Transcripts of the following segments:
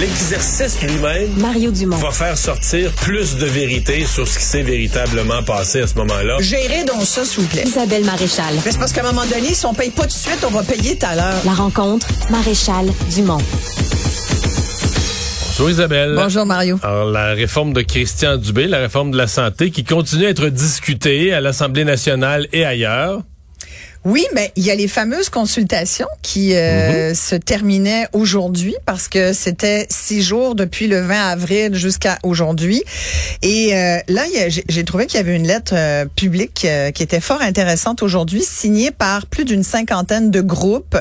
l'exercice lui-même Mario Dumont. va faire sortir plus de vérité sur ce qui s'est véritablement passé à ce moment-là. Gérez donc ça, s'il vous plaît. Isabelle Maréchal. Mais c'est parce qu'à un moment donné, si on paye pas tout de suite, on va payer tout à l'heure. La rencontre, Maréchal Dumont. Bonjour Isabelle. Bonjour, Mario. Alors, la réforme de Christian Dubé, la réforme de la santé, qui continue à être discutée à l'Assemblée nationale et ailleurs. Oui, mais il y a les fameuses consultations qui euh, se terminaient aujourd'hui parce que c'était six jours depuis le 20 avril jusqu'à aujourd'hui. Et euh, là, j'ai- trouvé qu'il y avait une lettre euh, publique euh, qui était fort intéressante aujourd'hui, signée par plus d'une cinquantaine de groupes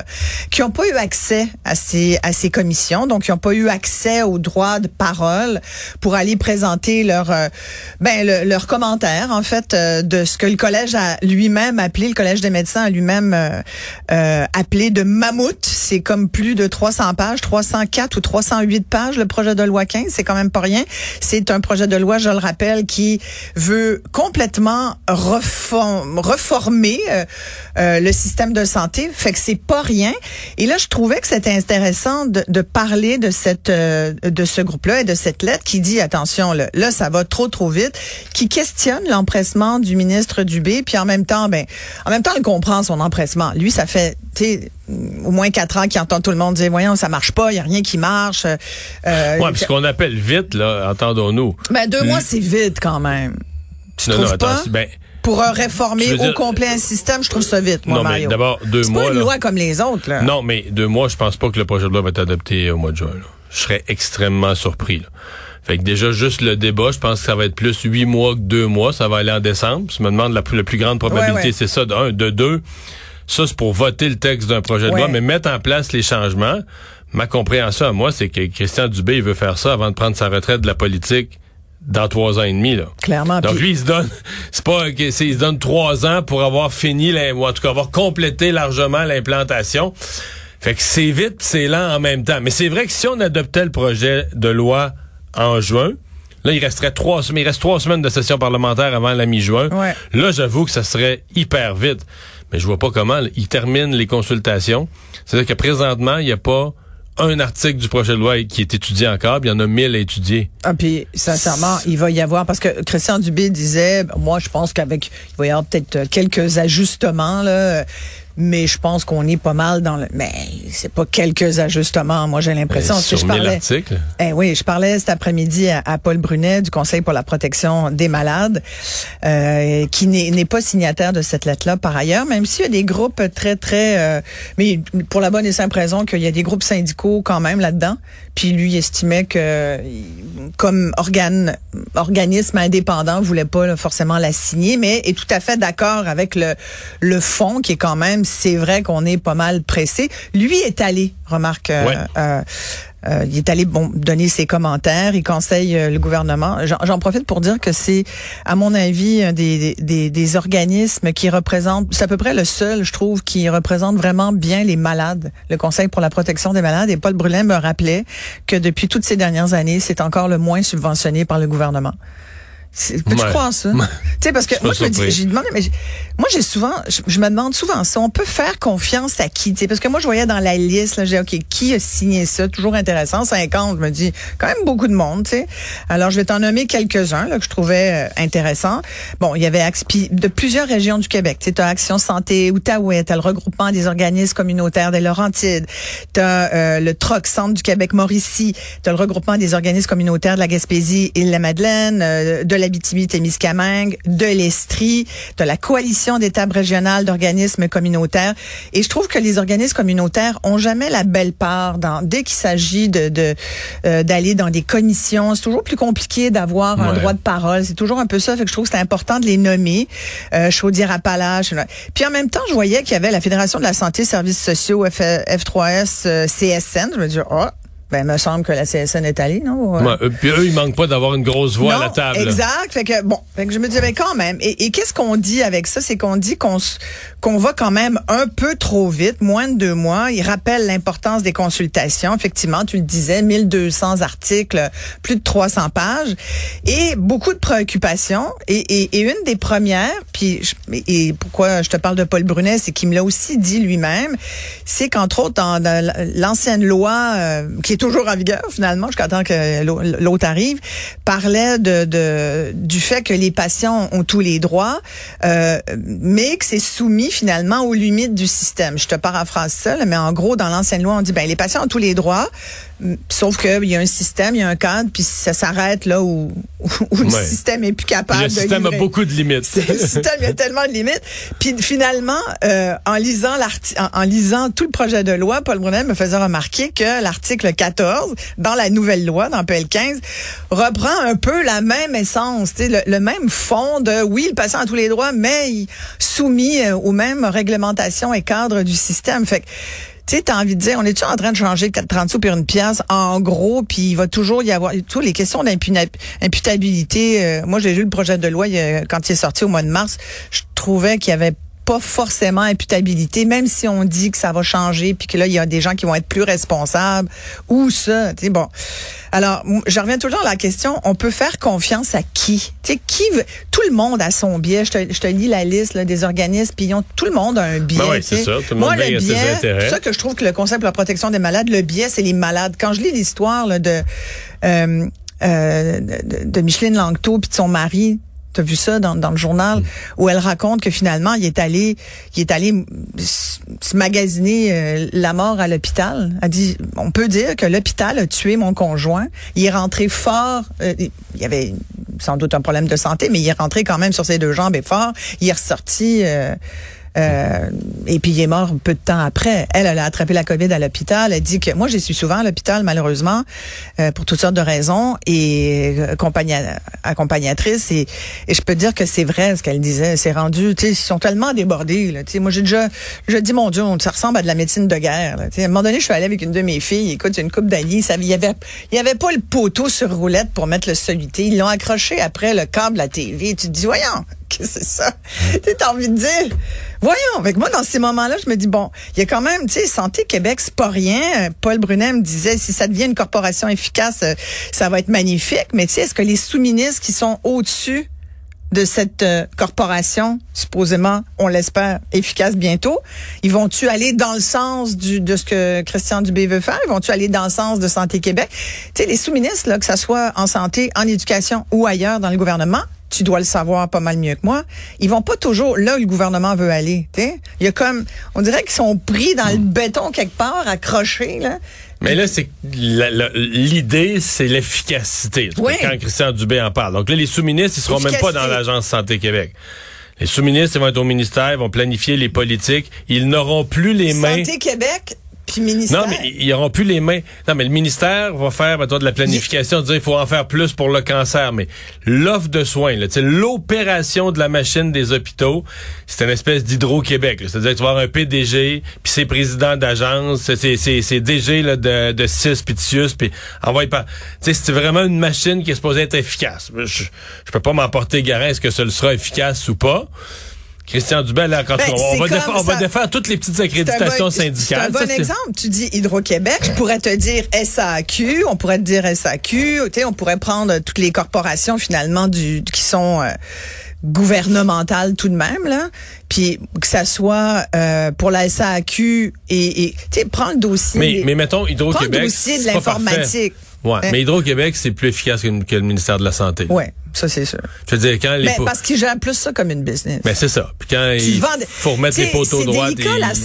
qui n'ont pas eu accès à ces à ces commissions, donc qui n'ont pas eu accès au droit de parole pour aller présenter leur euh, ben le- leur commentaire en fait de ce que le collège a lui-même appelé le collège des médecins a lui-même euh, euh, appelé de mammouth. C'est comme plus de 300 pages, 304 ou 308 pages le projet de loi 15. C'est quand même pas rien. C'est un projet de loi, je le rappelle, qui veut complètement reform- reformer euh, euh, le système de santé. Fait que c'est pas rien. Et là, je trouvais que c'était intéressant de, parler de cette de ce groupe-là et de cette lettre qui dit attention là, là ça va trop trop vite, qui questionne l'empressement du ministre Dubé, puis en même temps, ben en même temps, il comprend son empressement. Lui, ça fait au moins quatre ans qu'il entend tout le monde dire voyons ça marche pas, il y a rien qui marche. Euh, Ouais, puis ce qu'on appelle vite, là, entendons-nous. ben deux mois c'est vite quand même. Tu Non, non, trouves pas? ben, Pour euh, réformer au dire- complet un système, je trouve ça vite, moi, Non, mais Mario. d'abord, deux C'est mois, pas une là. loi comme les autres, là. Non, mais deux mois, je pense pas que le projet de loi va être adopté au mois de juin. là. Je serais extrêmement surpris. Là. Fait que déjà, juste le débat, je pense que ça va être plus huit mois que deux mois. Ça va aller en décembre. Je me demande la, plus- la plus grande probabilité, Ouais, ouais. c'est ça, de un. De deux, ça, c'est pour voter le texte d'un projet de loi, mais mettre en place les changements. Ma compréhension à moi, c'est que Christian Dubé, il veut faire ça avant de prendre sa retraite de la politique dans trois ans et demi. Là. Clairement. Donc lui, il se donne, c'est pas, il se donne trois ans pour avoir fini, ou en tout cas avoir complété largement l'implantation. Fait que c'est vite, c'est lent en même temps. Mais c'est vrai que si on adoptait le projet de loi en juin, là, il resterait trois semaines, il reste trois semaines de session parlementaire avant la mi-juin. Ouais. Là, j'avoue que ça serait hyper vite. Mais je vois pas comment. là, Il termine les consultations. C'est-à-dire que présentement, il n'y a pas un article du projet de loi qui est étudié encore, puis il y en a mille à étudier. Ah, puis, sincèrement, il va y avoir, parce que Christian Dubé disait, moi, je pense qu'avec, il va y avoir peut-être quelques ajustements, là, mais je pense qu'on est pas mal dans le, mais c'est pas quelques ajustements, moi, j'ai l'impression. Que sur je parlais. Eh oui, je parlais cet après-midi à, à Paul Brunet du Conseil pour la protection des malades, euh, qui n'est n'est pas signataire de cette lettre-là par ailleurs, même s'il y a des groupes très, très... euh, mais pour la bonne et simple raison qu'il y a des groupes syndicaux quand même là-dedans. Puis lui il estimait que, comme organe, organisme indépendant, voulait pas là, forcément la signer, mais est tout à fait d'accord avec le, le fond qui est quand même, c'est vrai qu'on est pas mal pressé. Lui est allé, remarque... euh, Ouais. euh, euh, il est allé bon, donner ses commentaires, il conseille euh, le gouvernement. J'en profite pour dire que c'est, à mon avis, un des, des, des organismes qui représentent, c'est à peu près le seul, je trouve, qui représente vraiment bien les malades, le Conseil pour la protection des malades. Et Paul Brulin me rappelait que depuis toutes ces dernières années, c'est encore le moins subventionné par le gouvernement. Peux-tu Ouais. croire ça? Ouais. tu sais, parce que moi, je me dis, j'ai demandé, mais moi, j'ai souvent, je, je me demande souvent ça. On peut faire confiance à qui? Tu sais, parce que moi, je voyais dans la liste, là, j'ai OK, qui a signé ça? Toujours intéressant. 50, je me dis, quand même beaucoup de monde, tu sais. Alors, je vais t'en nommer quelques-uns, là, que je trouvais euh, intéressants. Bon, il y avait Axpi- de plusieurs régions du Québec. Tu sais, t'as Action Santé Outaouais, t'as le regroupement des organismes communautaires des Laurentides, t'as euh, le TROC, Centre du Québec Mauricie, t'as le regroupement des organismes communautaires de la Gaspésie et de la Madeleine, euh, de l'Abitibi-Témiscamingue, de l'Estrie, t'as la coalition des tables régionales d'organismes communautaires. Et je trouve que les organismes communautaires ont jamais la belle part dans, dès qu'il s'agit de, de euh, d'aller dans des commissions. C'est toujours plus compliqué d'avoir un droit de parole. C'est toujours un peu ça. Fait que je trouve que c'est important de les nommer. Euh, Chaudière-Appalaches. Puis en même temps, je voyais qu'il y avait la Fédération de la santé services sociaux F, F3S euh, CSN. Je me dis, oh, ben, me semble que la CSN est allée, non? Ouais, eux- puis eux, ils manquent pas d'avoir une grosse voix à la table. Exact. Fait que bon, fait que je me disais mais quand même. Et, et qu'est-ce qu'on dit avec ça, c'est qu'on dit qu'on qu'on va quand même un peu trop vite, moins de deux mois. Il rappelle l'importance des consultations. Effectivement, tu le disais, 1200 articles, plus de 300 pages et beaucoup de préoccupations. Et, et, et une des premières, puis je- et pourquoi je te parle de Paul Brunet, c'est qu'il me l'a aussi dit lui-même, c'est qu'entre autres dans, dans l'ancienne loi euh, qui est toujours en vigueur finalement jusqu'à temps que l'autre arrive, parlait de, de, du fait que les patients ont tous les droits, euh, mais que c'est soumis finalement aux limites du système. Je te paraphrase ça, mais en gros, dans l'ancienne loi, on dit ben les patients ont tous les droits, Sauf qu'il y a un système, il y a un cadre, puis ça s'arrête là où, où, le système est plus capable. Le système a beaucoup de limites. le système il y a tellement de limites. Puis finalement, euh, en lisant l'article, en, lisant tout le projet de loi, Paul Brunet me faisait remarquer que l'article 14 dans la nouvelle loi, dans PL 15, reprend un peu la même essence, le, le même fond de oui, le patient a tous les droits, mais soumis euh, aux mêmes réglementations et cadres du système. Fait que tu sais, t'as envie de dire, on est-tu en train de changer 30 sous pour une pièce? En gros, puis il va toujours y avoir toutes les questions d'imputabilité. Euh, moi, j'ai lu le projet de loi quand il est sorti au mois de mars. Je trouvais qu'il y avait pas forcément imputabilité, même si on dit que ça va changer, puis que là, il y a des gens qui vont être plus responsables, ou ça, tu sais, bon. Alors, je reviens toujours à la question, on peut faire confiance à qui? Tu sais, qui veut, tout le monde a son biais. Je te, je te lis la liste là, des organismes, puis tout le monde a un biais. Ben oui, c'est ça, tout le monde Moi, le biais, c'est ça que je trouve que le concept de la protection des malades, le biais, c'est les malades. Quand je lis l'histoire de... Euh, euh, de, de, Micheline Langto puis de son mari T'as vu ça dans, dans le journal où elle raconte que finalement il est allé, il est allé se magasiner euh, la mort à l'hôpital. Elle dit, on peut dire que l'hôpital a tué mon conjoint. Il est rentré fort. Euh, il y avait sans doute un problème de santé, mais il est rentré quand même sur ses deux jambes et fort. Il est ressorti. Euh, euh, et puis il est mort peu de temps après. Elle, elle a attrapé la COVID à l'hôpital. Elle dit que moi, j'ai suis souvent à l'hôpital malheureusement euh, pour toutes sortes de raisons et euh, accompagnatrice et, je peux dire que c'est vrai ce qu'elle disait. C'est rendu, tu sais, ils sont tellement débordés. Là, moi, j'ai déjà, je dis mon Dieu, ça ressemble à de la médecine de guerre. Là, à un moment donné, je suis allée avec une de mes filles. Écoute, une coupe d'alliés. Il y avait, il y avait pas le poteau sur roulette pour mettre le soluté. Ils l'ont accroché après le câble à TV. Tu te dis, voyons, que c'est ça? T'as envie de dire, voyons, avec moi, dans ces moments-là, je me dis, bon, il y a quand même, tu sais, Santé Québec, c'est pas rien. Paul Brunet me disait, si ça devient une corporation efficace, euh, ça va être magnifique. Mais tu sais, est-ce que les sous-ministres qui sont au-dessus de cette euh, corporation, supposément, on l'espère, efficace bientôt, ils vont-tu aller dans le sens du, de ce que Christian Dubé veut faire? Ils vont-tu aller dans le sens de Santé Québec? Tu sais, les sous-ministres, là, que ça soit en santé, en éducation ou ailleurs dans le gouvernement, tu dois le savoir pas mal mieux que moi. Ils vont pas toujours là où le gouvernement veut aller. Il y a comme, on dirait qu'ils sont pris dans le béton quelque part, accrochés là. Mais là, c'est l'idée, c'est l'efficacité. Quand Christian Dubé en parle. Donc là, les sous-ministres, ils seront même pas dans l'agence Santé Québec. Les sous-ministres, ils vont être au ministère, ils vont planifier les politiques. Ils n'auront plus les mains. Santé Québec, non, mais ils n'auront plus les mains. Non, mais le ministère va faire de la planification, dire il faut en faire plus pour le cancer. Mais l'offre de soins, l'opération de la machine des hôpitaux, c'est une espèce d'hydro-Québec. C'est-à-dire que tu vas avoir un PDG, puis c'est président d'agence, c'est DG là, de, de CIS, puis de puis envoie pas. C'est vraiment une machine qui est supposée être efficace. Je, je peux pas m'emporter garant est-ce que ce sera efficace ou pas? Christian Dubé, là, quand ben, on, va défaire, on, va défaire, toutes les petites accréditations syndicales. C'est un bon exemple. Tu dis Hydro-Québec, je pourrais te dire SAQ, on pourrait te dire SAQ, on pourrait prendre toutes les corporations finalement du qui sont euh, gouvernementales tout de même là, puis que ça soit euh, pour la SAQ et, et tu sais prends le dossier. Mais, mais mettons Hydro-Québec, prends le dossier de l'informatique. Ouais, hein? mais Hydro-Québec, c'est plus efficace que, le ministère de la Santé. Ouais, ça c'est sûr. Je veux dire, quand les... Mais parce qu'ils gèrent plus ça comme une business. Mais c'est ça. Puis quand il faut remettre les poteaux droits. Et...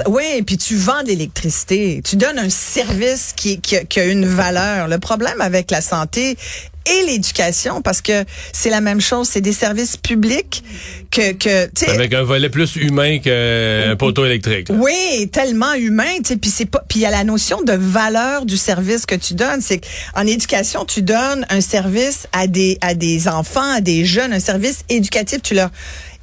Oui, puis tu vends d'électricité. Tu donnes un service qui, qui, qui a une valeur. Le problème avec la santé et l'éducation parce que c'est la même chose, c'est des services publics que que avec un volet plus humain qu'un poteau électrique. Oui, tellement humain, tu sais puis c'est pas puis il y a la notion de valeur du service que tu donnes, c'est en éducation, tu donnes un service à des à des enfants, à des jeunes, un service éducatif, tu leur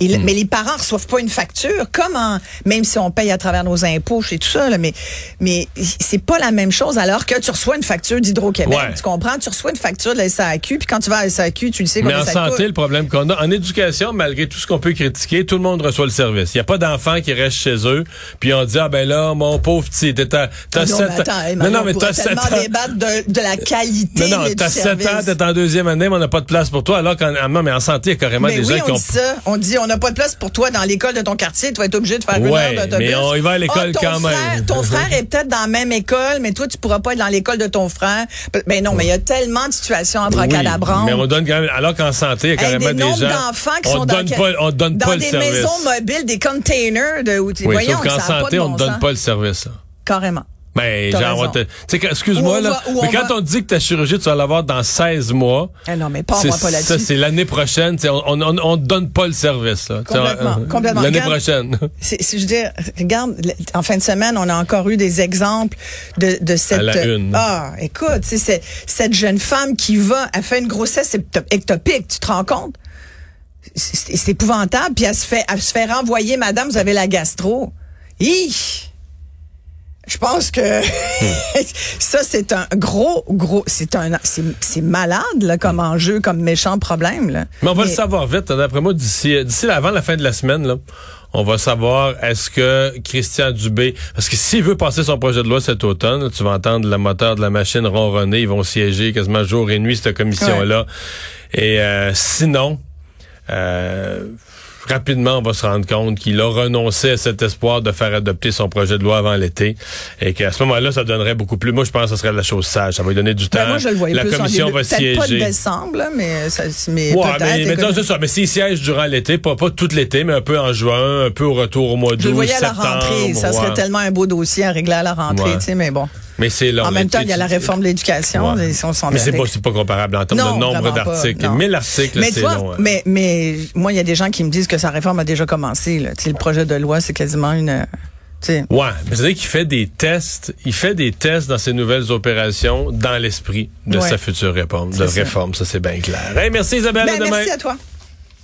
Hmm. Mais les parents reçoivent pas une facture, comment même si on paye à travers nos impôts et tout ça, là, mais mais c'est pas la même chose alors que tu reçois une facture d'Hydro-Québec. Tu comprends? Tu reçois une facture de la SAQ, puis quand tu vas à la SAQ, tu le sais Mais en santé, le problème qu'on a, en éducation, malgré tout ce qu'on peut critiquer, tout le monde reçoit le service. Il n'y a pas d'enfants qui restent chez eux, puis on dit, ah ben là, mon pauvre petit, t'as ah non, sept ans. non, non, mais t'as sept ans. débattre de, de, la qualité Non, non, t'as sept ans, t'es en deuxième année, mais on n'a pas de place pour toi, alors qu'en mais en santé, il y a carrément des gens qui ont... ça. On dit, on n'a pas de place pour toi dans l'école de ton quartier. Tu vas être obligé de faire une Ouais, heure d'autobus. mais on y va à l'école Ah, ton quand même. Ton frère est peut-être dans la même école, mais toi, tu pourras pas être dans l'école de ton frère. Ben non, mais il y a tellement de situations entre Oui, mais on donne quand même, alors qu'en santé, il y a Hey, carrément des des, gens. d'enfants qui on sont dans, donne quel- pas, on donne dans pas le des maisons mobiles, des containers de oui, voyons, sauf qu'en santé, on ne donne pas le service. Carrément. Ben, genre, on raison. te- tu sais, excuse-moi, là, va- mais quand va- on dit que ta chirurgie, tu vas l'avoir dans 16 mois, Ah non, mais pas moi pas ça, là-dessus. c'est l'année prochaine. On on, on, on te donne pas le service. Là. Complètement, euh, complètement. L'année prochaine. C'est- je veux dire, regarde, en fin de semaine, on a encore eu des exemples de, de cette. la une. Ah, écoute, c'est, cette jeune femme qui va, elle fait une grossesse ecto- ectopique, tu te rends compte? C'est, c'est épouvantable, puis elle se fait, elle se fait renvoyer, madame, vous avez la gastro. Hi! Je pense que ça, c'est un gros, gros, c'est un, c'est, c'est malade, là, comme enjeu, comme méchant problème, là. Mais on va le savoir vite. D'après moi, d'ici, d'ici avant la fin de la semaine, là, on va savoir est-ce que Christian Dubé, parce que s'il veut passer son projet de loi cet automne, tu vas entendre le moteur de la machine ronronner, ils vont siéger quasiment jour et nuit cette commission-là. Et euh, sinon, euh, rapidement, on va se rendre compte qu'il a renoncé à cet espoir de faire adopter son projet de loi avant l'été et qu'à ce moment-là, ça donnerait beaucoup plus. Moi, je pense que ce serait la chose sage. Ça va lui donner du temps. Ben, moi, je le voyais la plus en commission début- va peut-être pas de siéger. décembre, là, mais, ça, mais Ouais, mais, mais écoute. non, c'est ça. Mais s'il siège durant l'été, pas, pas tout l'été, mais un peu en juin, un peu au retour au mois d'août, Je le voyais à la septembre, rentrée. Ça serait tellement un beau dossier à régler à la rentrée, Ouais. tu sais, mais bon. Mais c'est long. en même temps, il y a la réforme de l'éducation. Ouais. Mais c'est pas, pas comparable en termes Non, de nombre d'articles. non. 1000 articles, c'est long. hein. mais, mais moi, il y a des gens qui me disent que sa réforme a déjà commencé. Là. Le projet de loi, c'est quasiment une... euh, tu sais, Ouais, c'est-à-dire qu'il fait des tests, il fait des tests dans ses nouvelles opérations dans l'esprit de Ouais. sa future réforme, de ça. réforme, ça c'est bien clair. Hey, merci Isabelle, Ben, à demain. merci à toi.